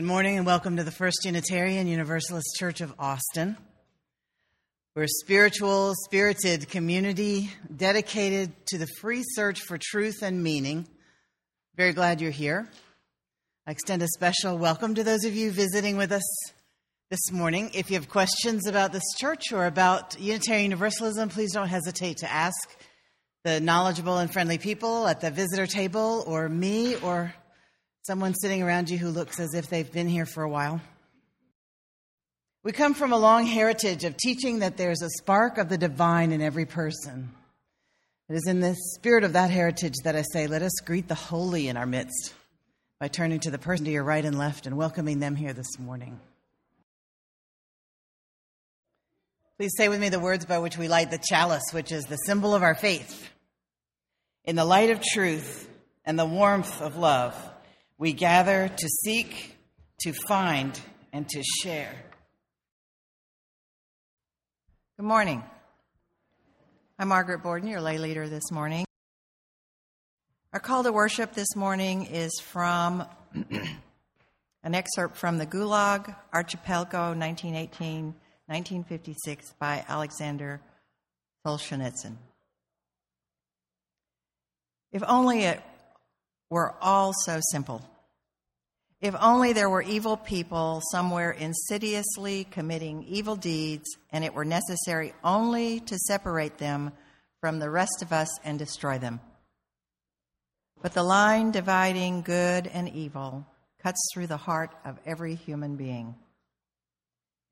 Good morning and welcome to the First Unitarian Universalist Church of Austin. We're a spiritual, spirited community dedicated to the free search for truth and meaning. Very glad you're here. I extend a special welcome to those of you visiting with us this morning. If you have questions about this church or about Unitarian Universalism, please don't hesitate to ask the knowledgeable and friendly people at the visitor table or me or someone sitting around you who looks as if they've been here for a while. We come from a long heritage of teaching that there's a spark of the divine in every person. It is in the spirit of that heritage that I say, let us greet the holy in our midst by turning to the person to your right and left and welcoming them here this morning. Please say with me the words by which we light the chalice, which is the symbol of our faith. In the light of truth and the warmth of love, we gather to seek, to find, and to share. Good morning. I'm Margaret Borden, your lay leader this morning. Our call to worship this morning is from an excerpt from the Gulag Archipelago 1918 1956 by Alexander Solzhenitsyn. If only it were all so simple. If only there were evil people somewhere insidiously committing evil deeds, and it were necessary only to separate them from the rest of us and destroy them. But the line dividing good and evil cuts through the heart of every human being.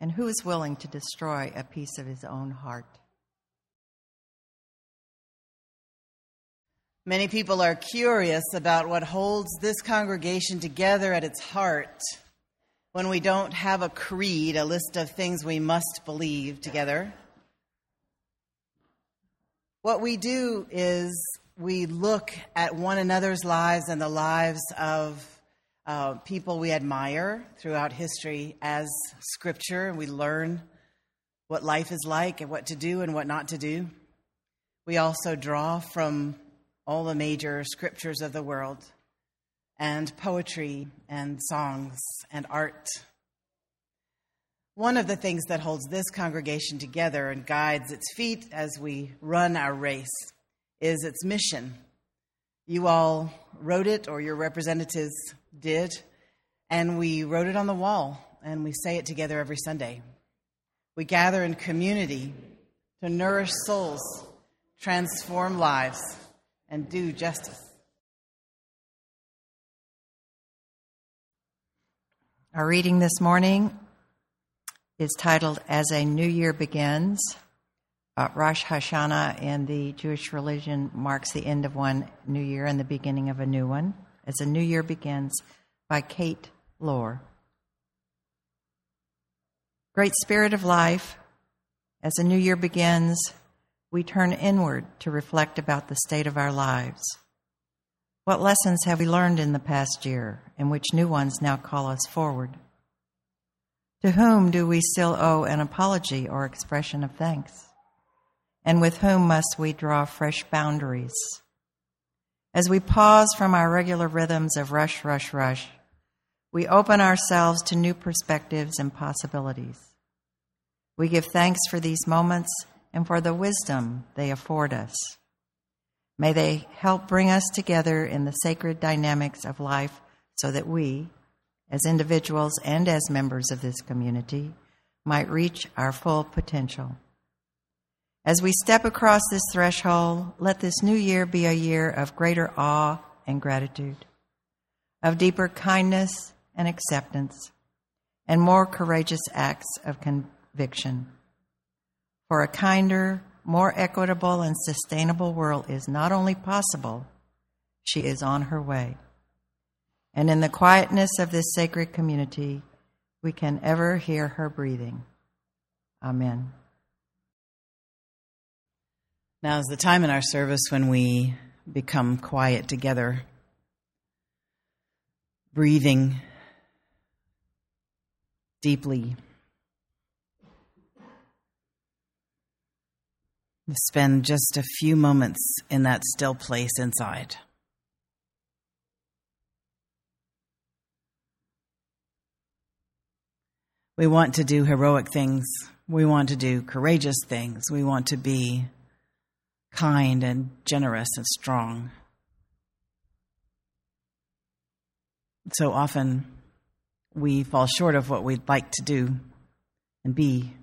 And who is willing to destroy a piece of his own heart? Many people are curious about what holds this congregation together at its heart when we don't have a creed, a list of things we must believe together. What we do is we look at one another's lives and the lives of uh, people we admire throughout history as scripture, and we learn what life is like and what to do and what not to do. We also draw from all the major scriptures of the world, and poetry and songs and art. One of the things that holds this congregation together and guides its feet as we run our race is its mission. You all wrote it, or your representatives did, and we wrote it on the wall, and we say it together every Sunday. We gather in community to nourish souls, transform lives, and do justice. Our reading this morning is titled As a New Year Begins. Uh, Rosh Hashanah in the Jewish religion marks the end of one new year and the beginning of a new one. As a New Year Begins by Kate Lore. Great Spirit of Life, as a new year begins, we turn inward to reflect about the state of our lives. What lessons have we learned in the past year, and which new ones now call us forward? To whom do we still owe an apology or expression of thanks? And with whom must we draw fresh boundaries? As we pause from our regular rhythms of rush, rush, rush, we open ourselves to new perspectives and possibilities. We give thanks for these moments and for the wisdom they afford us. May they help bring us together in the sacred dynamics of life so that we, as individuals and as members of this community, might reach our full potential. As we step across this threshold, let this new year be a year of greater awe and gratitude, of deeper kindness and acceptance, and more courageous acts of conviction. For a kinder, more equitable, and sustainable world is not only possible, she is on her way. And in the quietness of this sacred community, we can ever hear her breathing. Amen. Now is the time in our service when we become quiet together, breathing deeply. Spend just a few moments in that still place inside. We want to do heroic things. We want to do courageous things. We want to be kind and generous and strong. So often we fall short of what we'd like to do and be.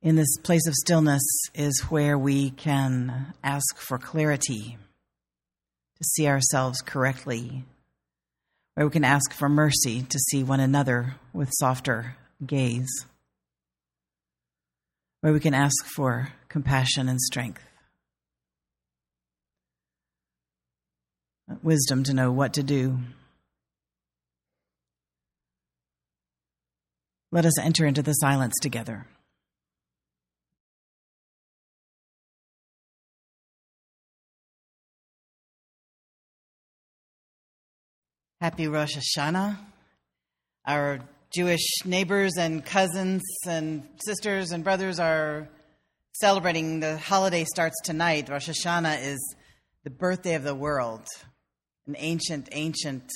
In this place of stillness is where we can ask for clarity to see ourselves correctly, where we can ask for mercy to see one another with softer gaze, where we can ask for compassion and strength, wisdom to know what to do. Let us enter into the silence together. Happy Rosh Hashanah. Our Jewish neighbors and cousins and sisters and brothers are celebrating. The holiday starts tonight. Rosh Hashanah is the birthday of the world, an ancient, ancient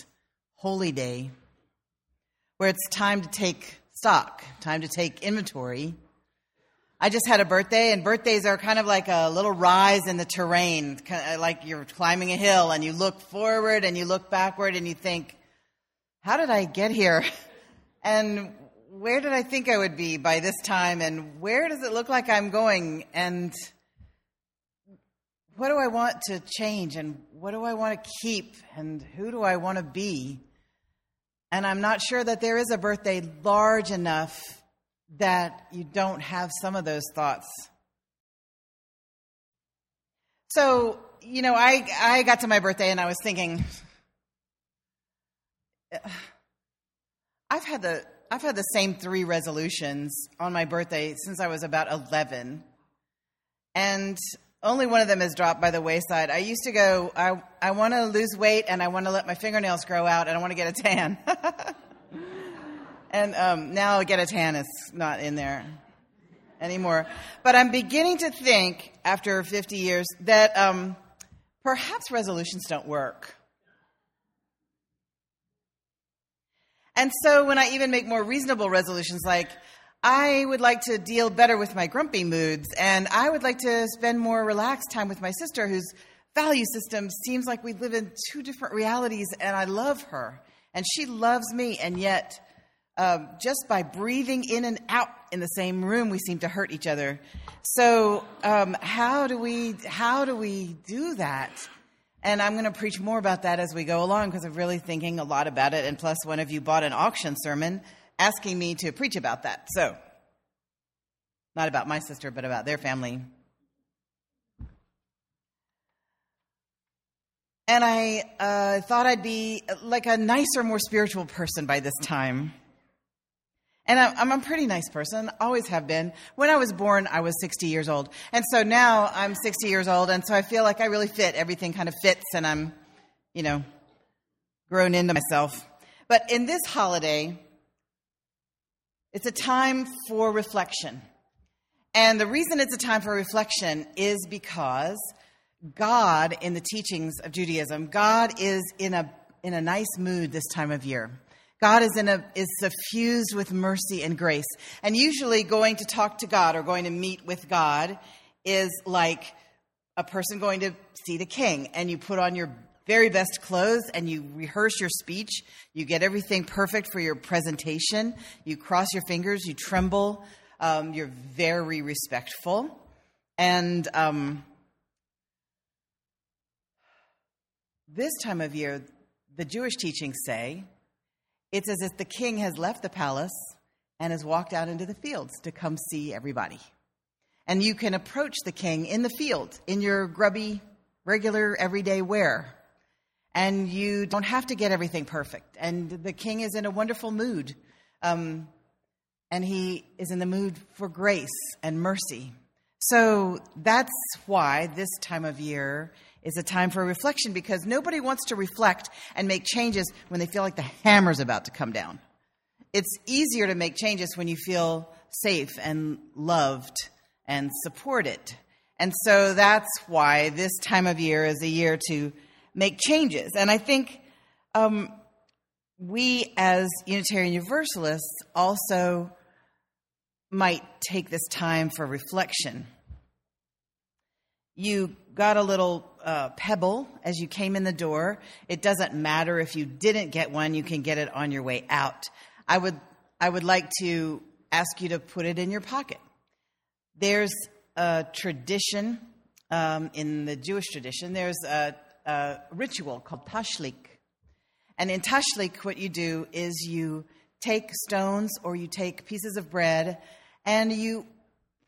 holy day where it's time to take stock, time to take inventory I just had a birthday, and birthdays are kind of like a little rise in the terrain, kind of uh, like you're climbing a hill and you look forward and you look backward and you think, how did I get here? And where did I think I would be by this time? And where does it look like I'm going? And what do I want to change? And what do I want to keep? And who do I want to be? And I'm not sure that there is a birthday large enough that you don't have some of those thoughts. So, you know, I, I got to my birthday and I was thinking, I've had the I've had the same three resolutions on my birthday since I was about 11. And only one of them has dropped by the wayside. I used to go, I, I want to lose weight and I want to let my fingernails grow out and I want to get a tan. And um, now tan is not in there anymore. But I'm beginning to think, after 50 years, that um, perhaps resolutions don't work. And so when I even make more reasonable resolutions, like I would like to deal better with my grumpy moods, and I would like to spend more relaxed time with my sister, whose value system seems like we live in two different realities, and I love her, and she loves me, and yet um, just by breathing in and out in the same room, we seem to hurt each other. So, um, how do we how do we do that? And I'm going to preach more about that as we go along because I'm really thinking a lot about it. And plus, one of you bought an auction sermon asking me to preach about that. So, not about my sister, but about their family. And I uh, thought I'd be like a nicer, more spiritual person by this time. And I'm a pretty nice person, always have been. When I was born, I was 60 years old. And so now I'm 60 years old, and so I feel like I really fit. Everything kind of fits, and I'm, you know, grown into myself. But in this holiday, it's a time for reflection. And the reason it's a time for reflection is because God, in the teachings of Judaism, God is in a, in a nice mood this time of year. God is, in a, is suffused with mercy and grace. And usually, going to talk to God or going to meet with God is like a person going to see the king, and you put on your very best clothes and you rehearse your speech. You get everything perfect for your presentation. You cross your fingers, you tremble, um, you're very respectful. And um, this time of year, the Jewish teachings say it's as if the king has left the palace and has walked out into the fields to come see everybody. And you can approach the king in the field in your grubby, regular, everyday wear. And you don't have to get everything perfect. And the king is in a wonderful mood. Um, and he is in the mood for grace and mercy. So that's why this time of year is a time for reflection because nobody wants to reflect and make changes when they feel like the hammer's about to come down. It's easier to make changes when you feel safe and loved and supported. And so that's why this time of year is a year to make changes. And I think um, we, as Unitarian Universalists, also might take this time for reflection. You got a little uh, pebble as you came in the door. It doesn't matter if you didn't get one, you can get it on your way out. I would, I would like to ask you to put it in your pocket. There's a tradition um, in the Jewish tradition, there's a, a ritual called tashlik. And in tashlik, what you do is you take stones or you take pieces of bread and you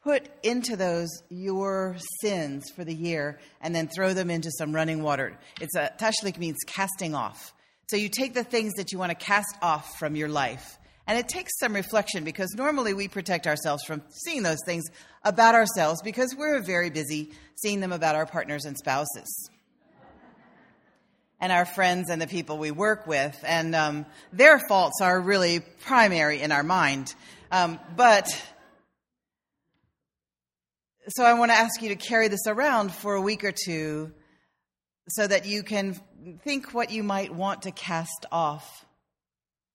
put into those your sins for the year and then throw them into some running water. It's a tashlik means casting off. So you take the things that you want to cast off from your life. And it takes some reflection because normally we protect ourselves from seeing those things about ourselves because we're very busy seeing them about our partners and spouses. and our friends and the people we work with. And um, their faults are really primary in our mind. Um, but so I want to ask you to carry this around for a week or two so that you can think what you might want to cast off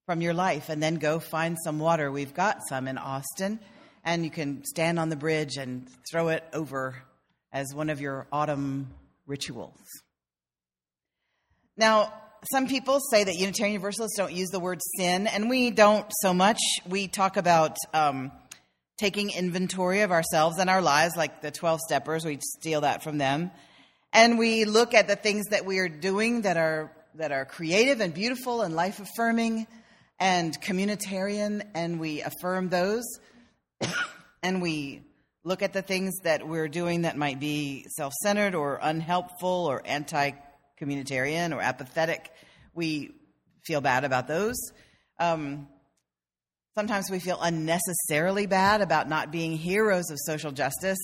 from your life and then go find some water. We've got some in Austin, and you can stand on the bridge and throw it over as one of your autumn rituals. Now, some people say that Unitarian Universalists don't use the word sin, and we don't so much. We talk about um, taking inventory of ourselves and our lives, like the 12 steppers, we steal that from them. And we look at the things that we are doing that are, that are creative and beautiful and life affirming and communitarian, and we affirm those. and we look at the things that we're doing that might be self centered or unhelpful or anti communitarian or apathetic. We feel bad about those. Um, Sometimes we feel unnecessarily bad about not being heroes of social justice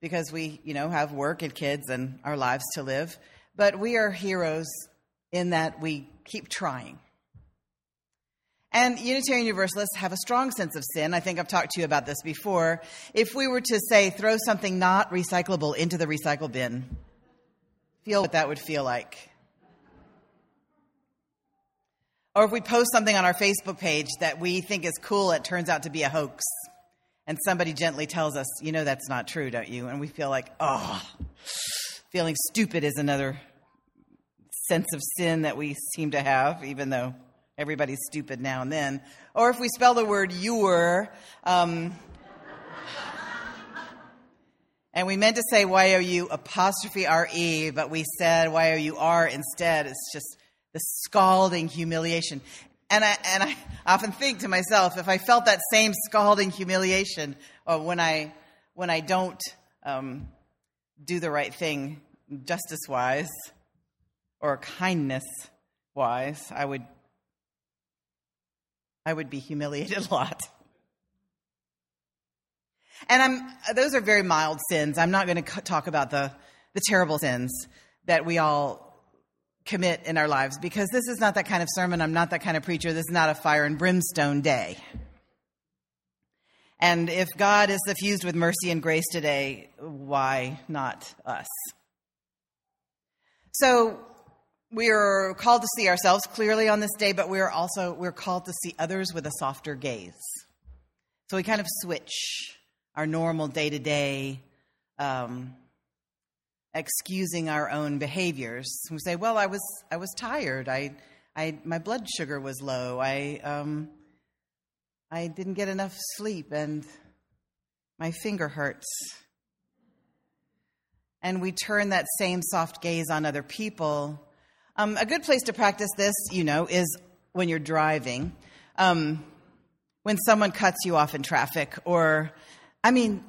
because we, you know, have work and kids and our lives to live. But we are heroes in that we keep trying. And Unitarian Universalists have a strong sense of sin. I think I've talked to you about this before. If we were to say, throw something not recyclable into the recycle bin, feel what that would feel like. Or if we post something on our Facebook page that we think is cool, it turns out to be a hoax. And somebody gently tells us, you know, that's not true, don't you? And we feel like, oh, feeling stupid is another sense of sin that we seem to have, even though everybody's stupid now and then. Or if we spell the word your, um, and we meant to say Y O U apostrophe R E, but we said Y O U R instead. It's just the scalding humiliation. And I, and I often think to myself, if I felt that same scalding humiliation when I, when I don't um, do the right thing justice wise or kindness wise, I would, I would be humiliated a lot. And I'm, those are very mild sins. I'm not going to talk about the, the terrible sins that we all commit in our lives because this is not that kind of sermon. I'm not that kind of preacher. This is not a fire and brimstone day. And if God is suffused with mercy and grace today, why not us? So we are called to see ourselves clearly on this day, but we are also we're called to see others with a softer gaze. So we kind of switch our normal day to day excusing our own behaviors. We say, "Well, I was I was tired. I, I my blood sugar was low. I um, I didn't get enough sleep, and my finger hurts." And we turn that same soft gaze on other people. Um, a good place to practice this, you know, is when you're driving. Um, when someone cuts you off in traffic, or, I mean,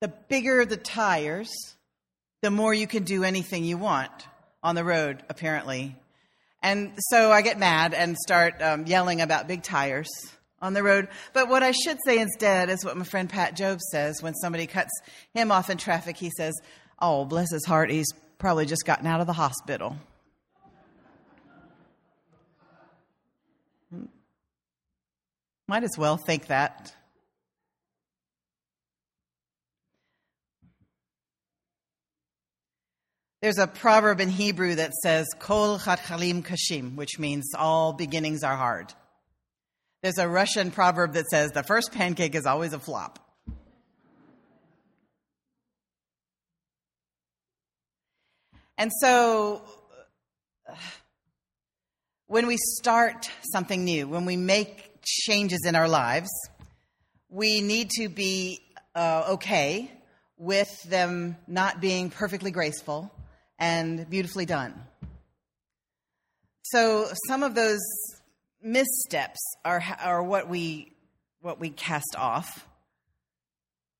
the bigger the tires, the more you can do anything you want on the road, apparently. And so I get mad and start um, yelling about big tires on the road. But what I should say instead is what my friend Pat Job says when somebody cuts him off in traffic. He says, Oh, bless his heart, he's probably just gotten out of the hospital. Might as well think that. There's a proverb in Hebrew that says, Kol chatchalim kashim, which means all beginnings are hard. There's a Russian proverb that says, the first pancake is always a flop. And so, when we start something new, when we make changes in our lives, we need to be uh, okay with them not being perfectly graceful and beautifully done. So some of those missteps are, are what we what we cast off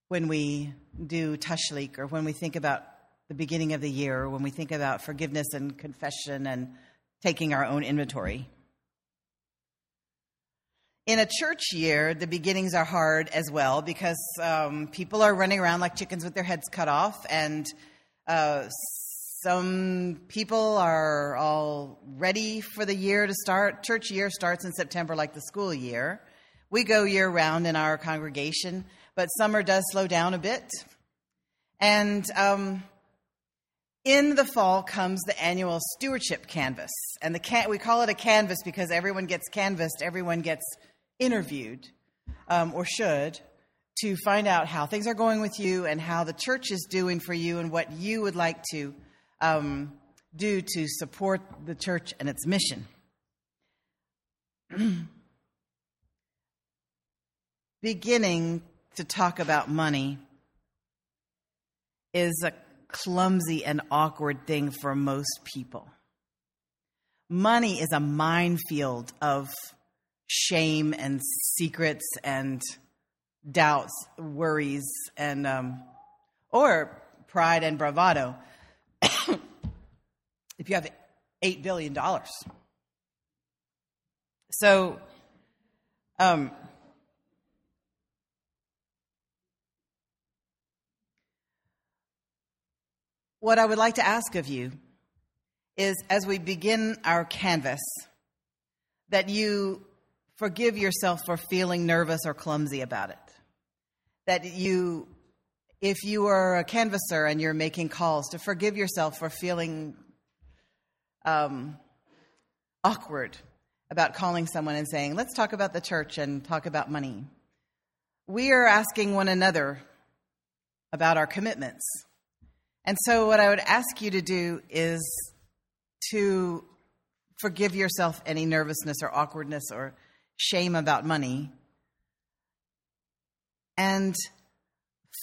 when we do tashlik or when we think about the beginning of the year or when we think about forgiveness and confession and taking our own inventory. In a church year, the beginnings are hard as well because um, people are running around like chickens with their heads cut off, and uh, some people are all ready for the year to start. Church year starts in September, like the school year. We go year round in our congregation, but summer does slow down a bit. And um, in the fall comes the annual stewardship canvass. And the can- we call it a canvass because everyone gets canvassed, everyone gets interviewed, um, or should, to find out how things are going with you and how the church is doing for you and what you would like to um, do to support the church and its mission. Beginning to talk about money is a clumsy and awkward thing for most people. Money is a minefield of shame and secrets and doubts, worries, and um, or pride and bravado. If you have eight billion dollars, so um, what I would like to ask of you is, as we begin our canvass, that you forgive yourself for feeling nervous or clumsy about it. That you, if you are a canvasser and you're making calls, to forgive yourself for feeling um, awkward about calling someone and saying, let's talk about the church and talk about money. We are asking one another about our commitments. And so, what I would ask you to do is to forgive yourself any nervousness or awkwardness or shame about money and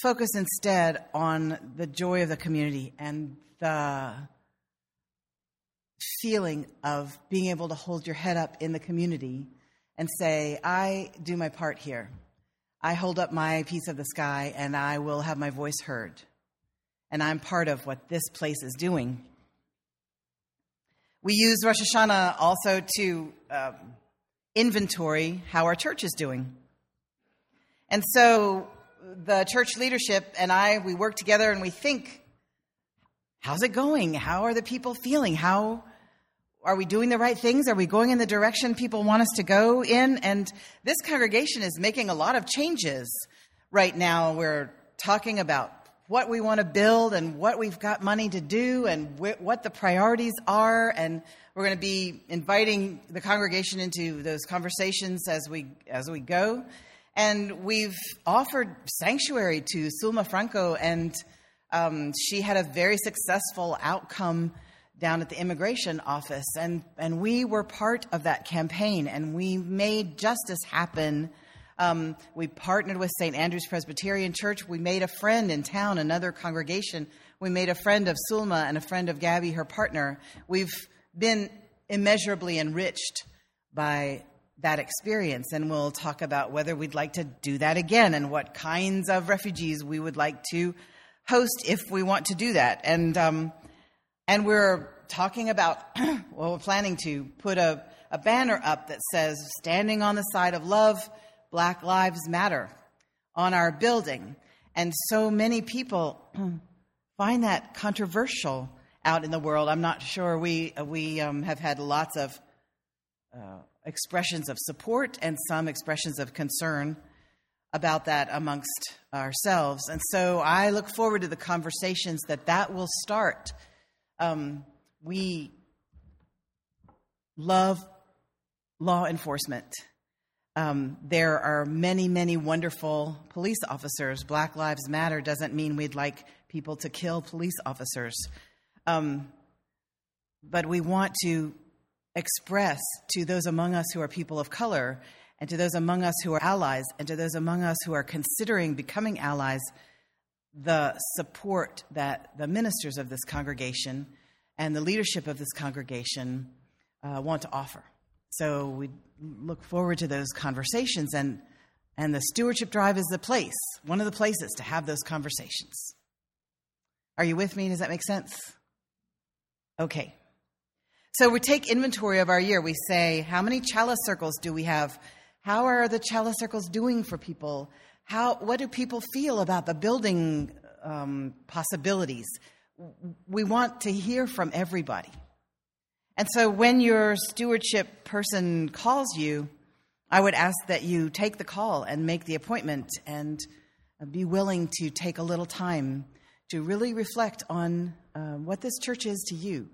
focus instead on the joy of the community and the feeling of being able to hold your head up in the community and say, I do my part here. I hold up my piece of the sky and I will have my voice heard. And I'm part of what this place is doing. We use Rosh Hashanah also to um, inventory how our church is doing. And so the church leadership and I, we work together and we think, how's it going? How are the people feeling? How are we doing the right things? Are we going in the direction people want us to go in? And this congregation is making a lot of changes right now. We're talking about what we want to build and what we've got money to do and wh- what the priorities are. And we're going to be inviting the congregation into those conversations as we as we go. And we've offered sanctuary to Sulma Franco, and um, she had a very successful outcome down at the immigration office. And, and we were part of that campaign, and we made justice happen um, we partnered with St. Andrew's Presbyterian Church. We made a friend in town, another congregation. We made a friend of Sulma and a friend of Gabby, her partner. We've been immeasurably enriched by that experience, and we'll talk about whether we'd like to do that again and what kinds of refugees we would like to host if we want to do that. And um, and we're talking about, well, we're planning to put a, a banner up that says, "Standing on the side of love." Black Lives Matter on our building. And so many people find that controversial out in the world. I'm not sure we, we um, have had lots of uh, expressions of support and some expressions of concern about that amongst ourselves. And so I look forward to the conversations that that will start Um, we love law enforcement. Um, there are many, many wonderful police officers. Black Lives Matter doesn't mean we'd like people to kill police officers. Um, but we want to express to those among us who are people of color, and to those among us who are allies, and to those among us who are considering becoming allies, the support that the ministers of this congregation and the leadership of this congregation uh, want to offer. So we look forward to those conversations, and, and the stewardship drive is the place, one of the places to have those conversations. Are you with me? Does that make sense? Okay. So we take inventory of our year. We say, how many chalice circles do we have? How are the chalice circles doing for people? How, what do people feel about the building um, possibilities? We want to hear from everybody. And so when your stewardship person calls you, I would ask that you take the call and make the appointment and be willing to take a little time to really reflect on uh, what this church is to you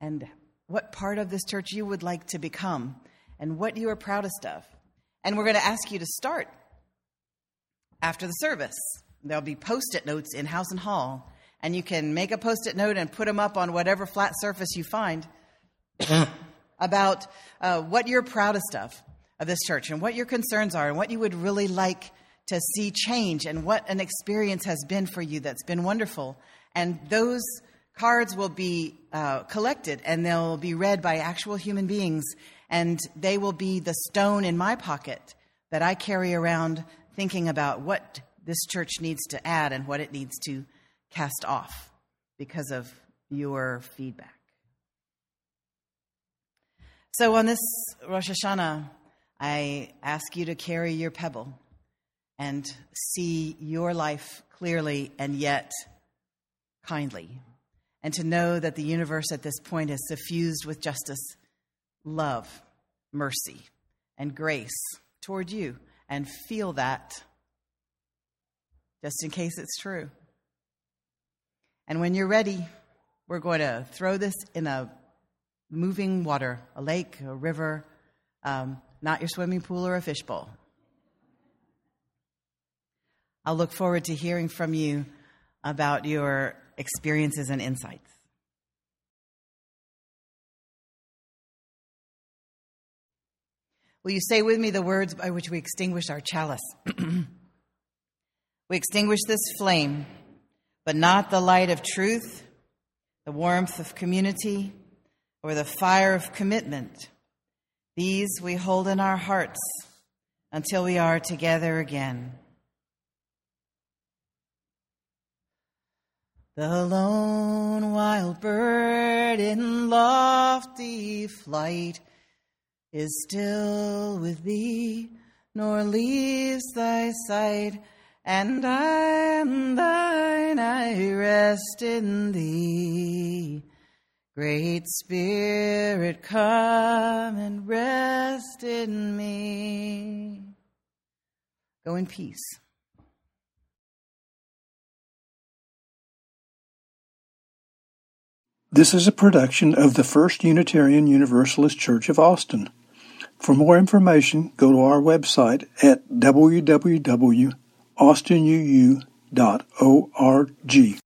and what part of this church you would like to become and what you are proudest of. And we're going to ask you to start after the service. There'll be post it notes in House and Hall, and you can make a post it note and put them up on whatever flat surface you find about uh, what you're proudest of of this church and what your concerns are and what you would really like to see change and what an experience has been for you that's been wonderful. And those cards will be uh, collected and they'll be read by actual human beings, and they will be the stone in my pocket that I carry around thinking about what this church needs to add and what it needs to cast off because of your feedback. So on this Rosh Hashanah, I ask you to carry your pebble and see your life clearly and yet kindly, and to know that the universe at this point is suffused with justice, love, mercy, and grace toward you, and feel that just in case it's true. And when you're ready, we're going to throw this in a moving water, a lake, a river, um, not your swimming pool or a fishbowl. I'll look forward to hearing from you about your experiences and insights. Will you say with me the words by which we extinguish our chalice? we extinguish this flame, but not the light of truth, the warmth of community, or the fire of commitment. These we hold in our hearts until we are together again. The lone wild bird in lofty flight is still with thee, nor leaves thy sight, and I am thine, I rest in thee. Great Spirit, come and rest in me. Go in peace. This is a production of the First Unitarian Universalist Church of Austin. For more information, go to our website at www.austinuu.org.